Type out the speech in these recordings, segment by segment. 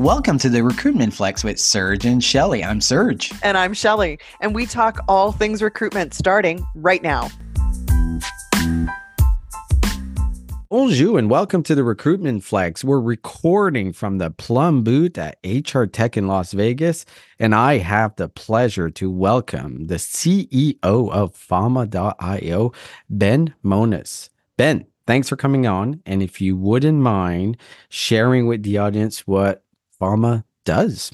Welcome to the Recruitment Flex with Serge and Shelly. I'm Serge. And I'm Shelly. And we talk all things recruitment starting right now. Bonjour and welcome to the Recruitment Flex. We're recording from the Plum Boot at HR Tech in Las Vegas, and I have the pleasure to welcome the CEO of Fama.io, Ben Mones. Ben, thanks for coming on. And if you wouldn't mind sharing with the audience what Fama does.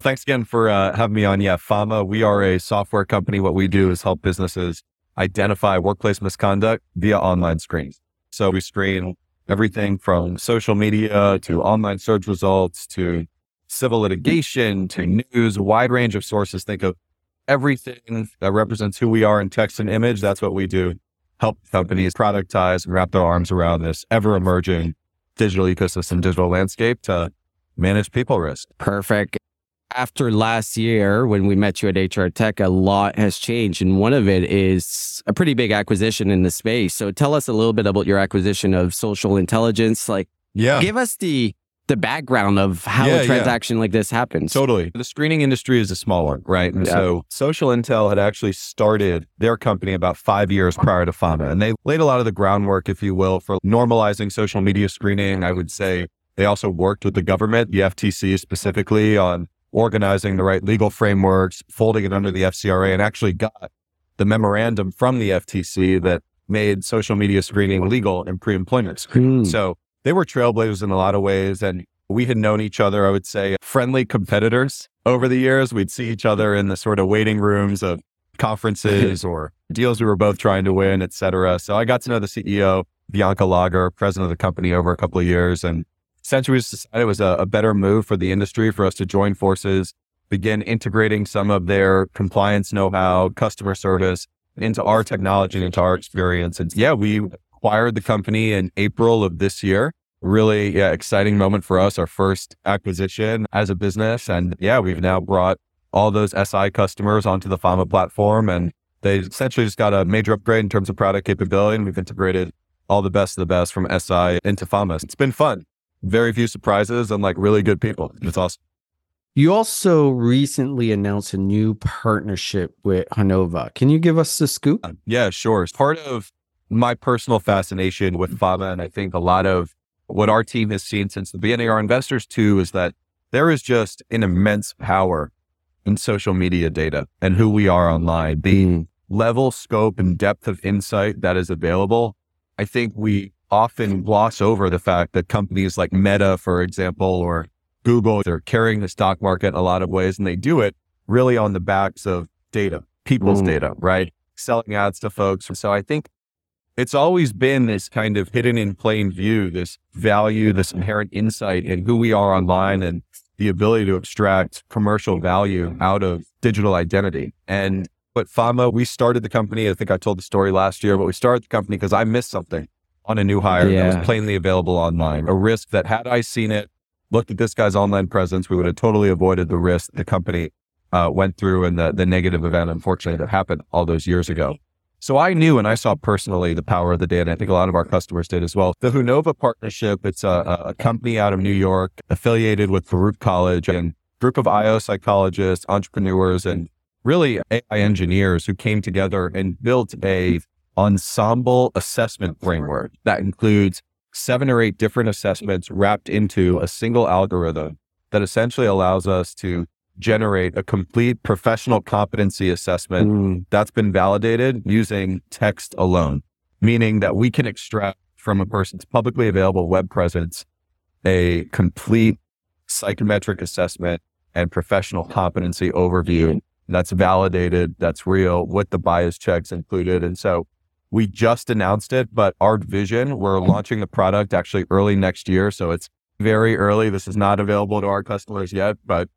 Thanks again for uh, having me on. Yeah, Fama, we are a software company. What we do is help businesses identify workplace misconduct via online screens. So we screen everything from social media to online search results to civil litigation to news, a wide range of sources. Think of everything that represents who we are in text and image. That's what we do. Help companies productize and wrap their arms around this ever emerging digital ecosystem, digital landscape to manage people risk. Perfect. After last year, when we met you at HR Tech, a lot has changed. And one of it is a pretty big acquisition in the space. So tell us a little bit about your acquisition of social intelligence. Like, yeah. give us the the background of how Yeah, a yeah. transaction like this happens. Totally. The screening industry is a small one, right? And Yeah. so Social Intel had actually started their company about five years prior to Fama. And they laid a lot of the groundwork, if you will, for normalizing social media screening. I would say they also worked with the government, the FTC specifically, on organizing the right legal frameworks, folding it under the FCRA, and actually got the memorandum from the FTC that made social media screening legal in pre-employment screening. Hmm. So they were trailblazers in a lot of ways. And we had known each other, I would say, friendly competitors over the years. We'd see each other in the sort of waiting rooms of conferences or deals we were both trying to win, et cetera. So I got to know the CEO, Bianca Lager, president of the company over a couple of years. And essentially we decided it was a, a better move for the industry for us to join forces, begin integrating some of their compliance know-how, customer service into our technology and into our experience. And yeah, we acquired the company in April of this year. Really yeah, exciting moment for us, our first acquisition as a business. And yeah, we've now brought all those SI customers onto the Fama platform and they essentially just got a major upgrade in terms of product capability. And we've integrated all the best of the best from SI into Fama. It's been fun. Very few surprises and like really good people. It's awesome. You also recently announced a new partnership with Hunova. Can you give us the scoop? Yeah, sure. It's part of my personal fascination with Fama. And I think a lot of what our team has seen since the beginning, our investors too, is that there is just an immense power in social media data and who we are online. The Mm. level, scope, and depth of insight that is available. I think we often gloss over the fact that companies like Meta, for example, or Google, they're carrying the stock market in a lot of ways, and they do it really on the backs of data, people's Mm. data, right? Selling ads to folks. So I think it's always been this kind of hidden in plain view, this value, this inherent insight in who we are online and the ability to extract commercial value out of digital identity. And but Fama, we started the company. I think I told the story last year, but we started the company because I missed something on a new hire that was plainly available online. A risk that had I seen it, looked at this guy's online presence, we would have totally avoided the risk the company uh, went through and the, the negative event, unfortunately, that happened all those years ago. So I knew and I saw personally the power of the data. I think a lot of our customers did as well. The Hunova partnership, it's a, a a company out of New York affiliated with Baruch College and group of IO psychologists, entrepreneurs, and really AI engineers who came together and built a ensemble assessment framework that includes seven or eight different assessments wrapped into a single algorithm that essentially allows us to generate a complete professional competency assessment Mm. that's been validated using text alone, meaning that we can extract from a person's publicly available web presence a complete psychometric assessment and professional competency overview that's validated, that's real, with the bias checks included. And so we just announced it, but our vision, we're launching the product actually early next year. So it's very early. This is not available to our customers yet, but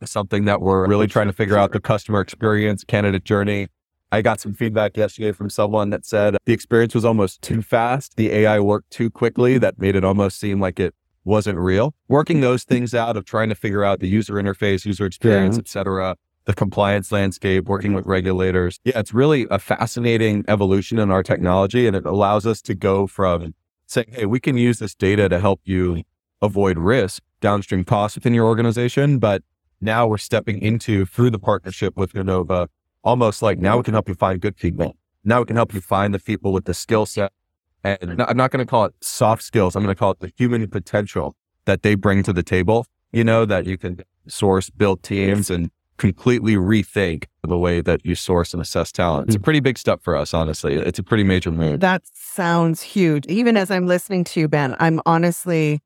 it's something that we're really trying to figure out the customer experience, candidate journey. I got some feedback yesterday from someone that said the experience was almost too fast. The AI worked too quickly. That made it almost seem like it wasn't real. Working those things out of trying to figure out the user interface, user experience, Yeah. et cetera, the compliance landscape, working with regulators. Yeah, it's really a fascinating evolution in our technology. And it allows us to go from saying, hey, we can use this data to help you avoid risk downstream costs within your organization. But now we're stepping into through the partnership with Hunova, almost like now we can help you find good people. Now we can help you find the people with the skill set. And I'm not going to call it soft skills. I'm going to call it the human potential that they bring to the table. You know, that you can source, build teams and completely rethink the way that you source and assess talent. It's a mm. pretty big step for us, honestly. It's a pretty major move. That sounds huge. Even as I'm listening to you, Ben, I'm honestly,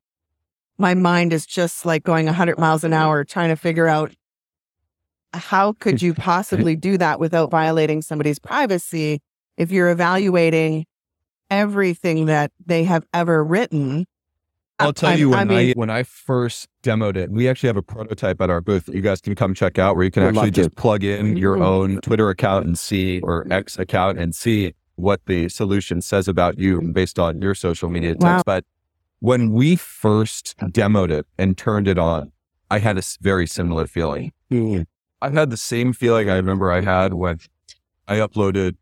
my mind is just like going 100 miles an hour trying to figure out how could you possibly do that without violating somebody's privacy if you're evaluating everything that they have ever written I'll tell I- you when I, mean- when I first demoed it, we actually have a prototype at our booth that you guys can come check out where you can actually just to. plug in your Mhm. own Twitter account and see or X account and see what the solution says about you based on your social media Wow. text. But when we first demoed it and turned it on, I had a very similar feeling. I've had the same feeling I remember I had when I uploaded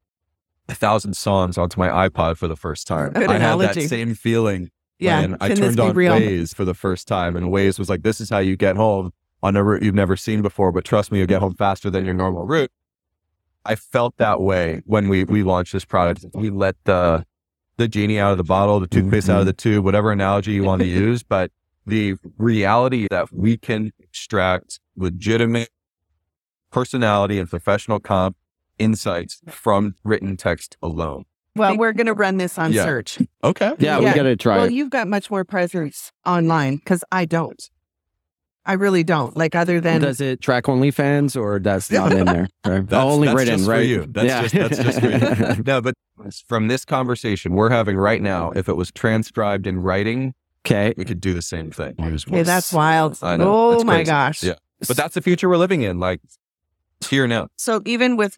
a thousand songs onto my iPod for the first time. Good I had that same feeling Yeah. when I turned on real? Waze for the first time, and Waze was like, "This is how you get home on a route you've never seen before, but trust me, you'll get home faster than your normal route." I felt that way when we we launched this product. We let the the genie out of the bottle, the toothpaste out of mm-hmm. the tube, whatever analogy you want to use, but the reality that we can extract legitimate personality and professional comp insights from written text alone. Well, we're going to run this on Yeah. search. Okay. Yeah, we Yeah. got to try Well, it. you've got much more presence online because I don't. I really don't. Like other than Does it track OnlyFans or that's not in there? Right? That's, only that's written, just right? for you. That's Yeah. just that's just for you. no, but from this conversation we're having right now, if it was transcribed in writing, okay. we could do the same thing. okay, that's wild. I know. Oh That's my gosh. Yeah. But that's the future we're living in. Like it's here now. So even with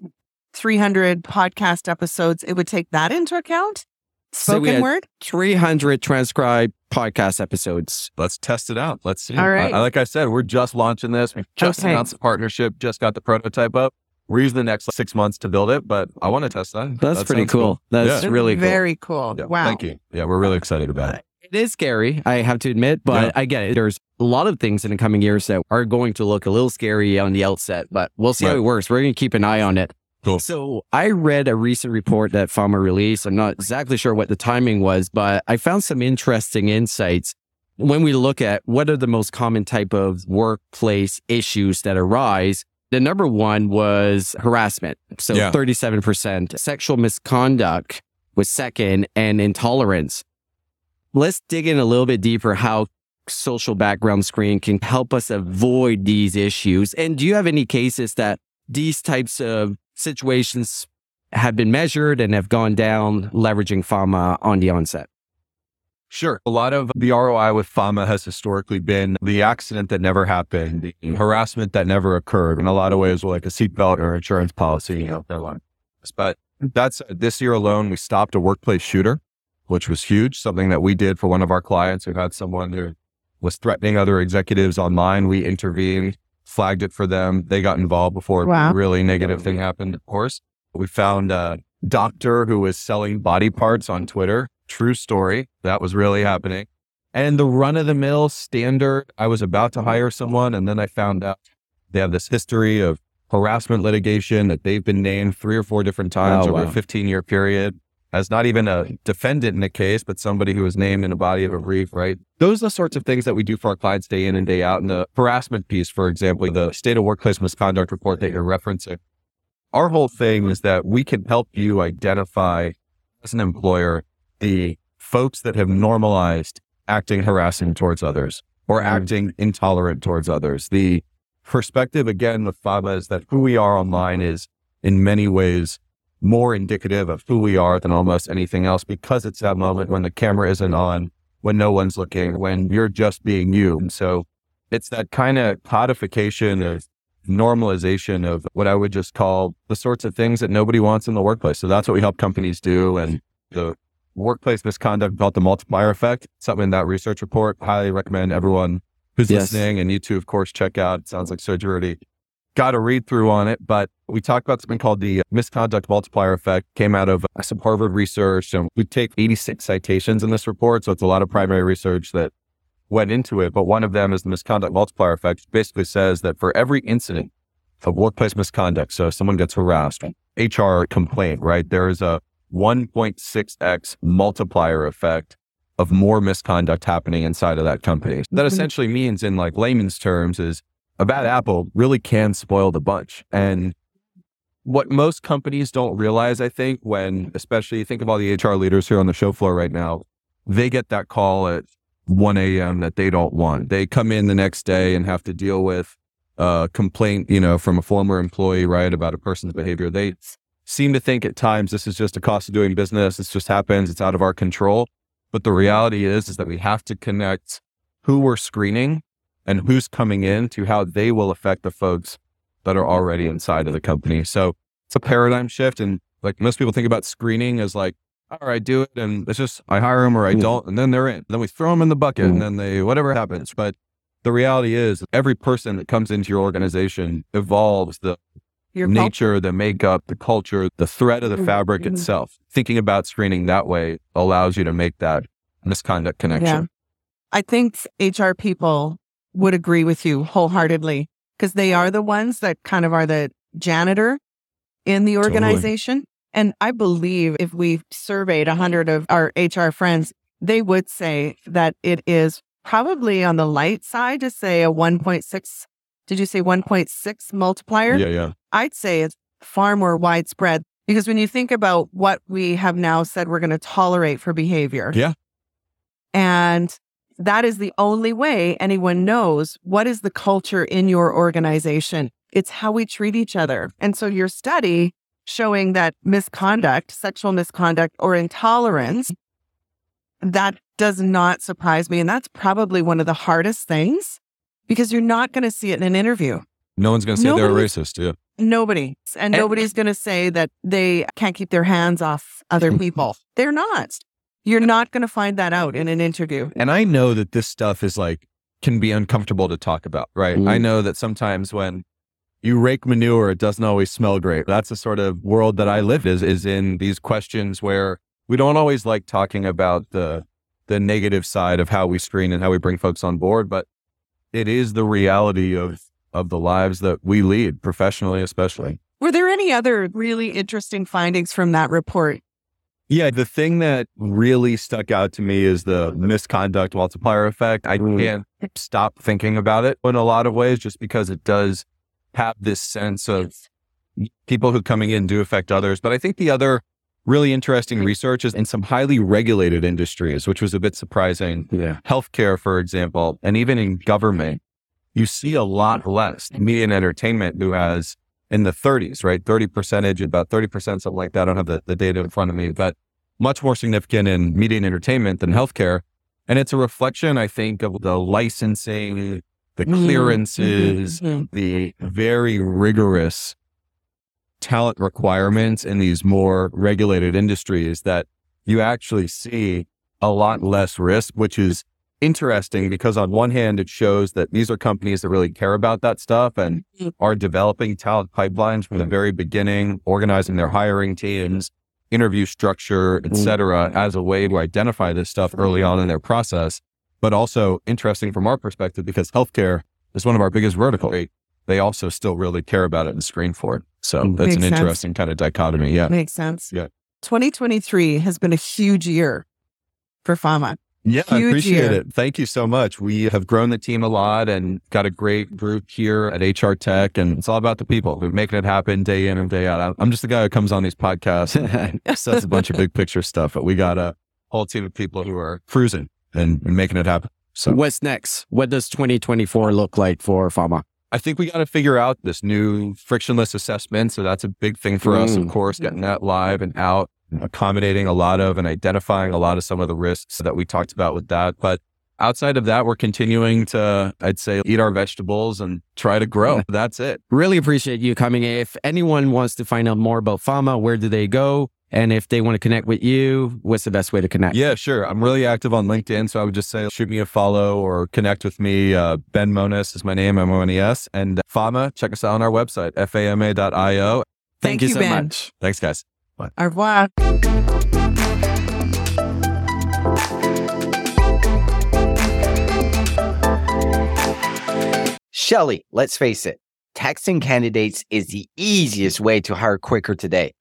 300 podcast episodes, it would take that into account. So we Spoken had word. 300 transcribed podcast episodes. Let's test it out. Let's see. All right. I- like I said, we're just launching this. We just Okay. announced the partnership. Just got the prototype up. We're using the next six months to build it, but I want to test that. That's That pretty sounds cool. That's Yeah. really cool. very cool. Yeah. Wow. Thank you. Yeah, we're really excited about it. Uh, it is scary, I have to admit, but Yeah. I get it. There's a lot of things in the coming years that are going to look a little scary on the outset, but we'll see how it works. We're going to keep an eye on it. Cool. So I read a recent report that Fama released. I'm not exactly sure what the timing was, but I found some interesting insights when we look at what are the most common type of workplace issues that arise. The number one was harassment. So Yeah. 37%. Sexual misconduct was second and intolerance. Let's dig in a little bit deeper how social background screen can help us avoid these issues. And do you have any cases that these types of situations have been measured and have gone down leveraging Fama on the onset? Sure. A lot of the ROI with FAMA has historically been the accident that never happened, the harassment that never occurred. In a lot of ways, like a seatbelt or insurance policy, you know, one. But that's this year alone, we stopped a workplace shooter, which was huge. Something that we did for one of our clients who had someone who was threatening other executives online. We intervened, flagged it for them. They got involved before Wow. a really negative thing happened, of course. We found a doctor who was selling body parts on Twitter. True story. That was really happening. And the run of the mill standard, I was about to hire someone and then I found out they have this history of harassment litigation that they've been named three or four different times Oh, over wow. a 15 year period as not even a defendant in a case, but somebody who was named in the body of a brief, right? Those are the sorts of things that we do for our clients day in and day out. And the harassment piece, for example, the state of workplace misconduct report that you're referencing. Our whole thing is that we can help you identify as an employer the folks that have normalized acting harassing towards others or Mm. acting intolerant towards others. The perspective again with FAMA is that who we are online is in many ways more indicative of who we are than almost anything else because it's that moment when the camera isn't on, when no one's looking, when you're just being you. And so it's that kind of codification of normalization of what I would just call the sorts of things that nobody wants in the workplace. So that's what we help companies do. And the workplace misconduct called the multiplier effect, something in that research report. Highly recommend everyone who's Yes. listening and you too, of course, check out. It sounds like Serge already got a read through on it, but we talked about something called the misconduct multiplier effect. Came out of some Harvard research, and we take 86 citations in this report, so it's a lot of primary research that went into it, but one of them is the misconduct multiplier effect, which basically says that for every incident of workplace misconduct, so someone gets harassed, HR complaint, right? There is a 1.6x multiplier effect of more misconduct happening inside of that company. That Mhm. essentially means in like layman's terms is a bad apple really can spoil the bunch. And what most companies don't realize, I think, when especially think of all the HR leaders here on the show floor right now, they get that call at 1 a.m. that they don't want. They come in the next day and have to deal with a complaint, you know, from a former employee, right, about a person's behavior. They seem to think at times this is just a cost of doing business. This just happens. It's out of our control. But the reality is, is that we have to connect who we're screening and who's coming in to how they will affect the folks that are already inside of the company. So it's a paradigm shift. And like most people think about screening as like, all right, do it. And it's just, I hire them or I Mm. don't. And then they're in. Then we throw them in the bucket and then they, whatever happens. But the reality is every person that comes into your organization evolves the Your cul- nature, the makeup, the culture, the thread of the Mhm. fabric Mhm. itself. Thinking about screening that way allows you to make that misconduct connection. I think HR people would agree with you wholeheartedly because they are the ones that kind of are the janitor in the Totally. organization. And I believe if we surveyed 100 of our HR friends, they would say that it is probably on the light side to say a 1.6. Did you say 1.6 multiplier? Yeah, yeah. I'd say it's far more widespread because when you think about what we have now said we're going to tolerate for behavior. Yeah. And that is the only way anyone knows what is the culture in your organization. It's how we treat each other. And so your study showing that misconduct, sexual misconduct or intolerance, that does not surprise me. And that's probably one of the hardest things because you're not going to see it in an interview. No one's going to say they're a racist. Yeah. Nobody. And And- nobody's going to say that they can't keep their hands off other people. They're not. You're not going to find that out in an interview. And I know that this stuff is like, can be uncomfortable to talk about, right? Mm. I know that sometimes when you rake manure, it doesn't always smell great. That's the sort of world that I live is, is in these questions where we don't always like talking about the, the negative side of how we screen and how we bring folks on board, but it is the reality of, of the lives that we lead professionally, especially. Were there any other really interesting findings from that report? Yeah, the thing that really stuck out to me is the misconduct multiplier effect. I Mm. can't stop thinking about it in a lot of ways just because it does have this sense of people who coming in do affect others. But I think the other really interesting research is in some highly regulated industries, which was a bit surprising. Yeah. Healthcare, for example, and even in government, you see a lot less media and entertainment who has in the 30s, right? 30 percentage, about 30%, something like that. I don't have the, the data in front of me, but much more significant in media and entertainment than healthcare. And it's a reflection, I think, of the licensing, the Mhm, clearances, mhm. the very rigorous talent requirements in these more regulated industries that you actually see a lot less risk, which is interesting because on one hand, it shows that these are companies that really care about that stuff and Mhm. are developing talent pipelines from the very beginning, organizing their hiring teams, interview structure, et Mhm. as a way to identify this stuff early on in their process. But also interesting from our perspective because healthcare is one of our biggest verticals. They, also still really care about it and screen for it. So Mm. that's an Makes sense. interesting kind of dichotomy. Yeah. Makes sense. Yeah. 2023 has been a huge year for Fama. Yeah, I appreciate year. it. Thank you so much. We have grown the team a lot and got a great group here at HR Tech. And it's all about the people who are making it happen day in and day out. I'm- just the guy who comes on these podcasts and says a bunch of big picture stuff, but we got a whole team of people who are cruising and, and making it happen. So What's next? What does 2024 look like for Fama? I think we got to figure out this new frictionless assessment. So that's a big thing for us, of Mm. course, getting that live and out, accommodating a lot of and identifying a lot of some of the risks that we talked about with that. But outside of that, we're continuing to, I'd say, eat our vegetables and try to grow. That's it. Really appreciate you coming. If anyone wants to find out more about Fama, where do they go? And if they want to connect with you, what's the best way to connect? Yeah, sure. I'm really active on LinkedIn. So I would just say shoot me a follow or connect with me. Uh, ben Mones is my name, M O N E S. And FAMA, check us out on our website, fama.io. Thank, Thank you you, so Ben. much. Thanks, guys. Au revoir. Shelly, let's face it, texting candidates is the easiest way to hire quicker today.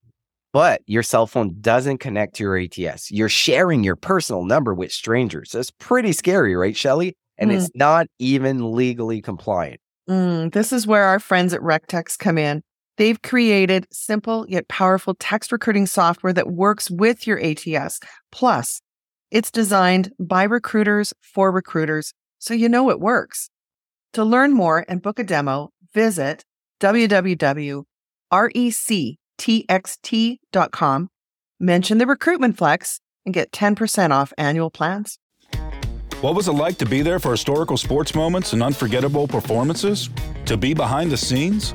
But your cell phone doesn't connect to your ATS. You're sharing your personal number with strangers. That's pretty scary, right, Shelly? And Mm. it's not even legally compliant. Mm, this is where our friends at RecText come in. They've created simple yet powerful text recruiting software that works with your ATS. Plus, it's designed by recruiters for recruiters, so you know it works. To learn more and book a demo, visit www.rectxt.com, mention the recruitment flex, and get 10% off annual plans. What was it like to be there for historical sports moments and unforgettable performances? To be behind the scenes?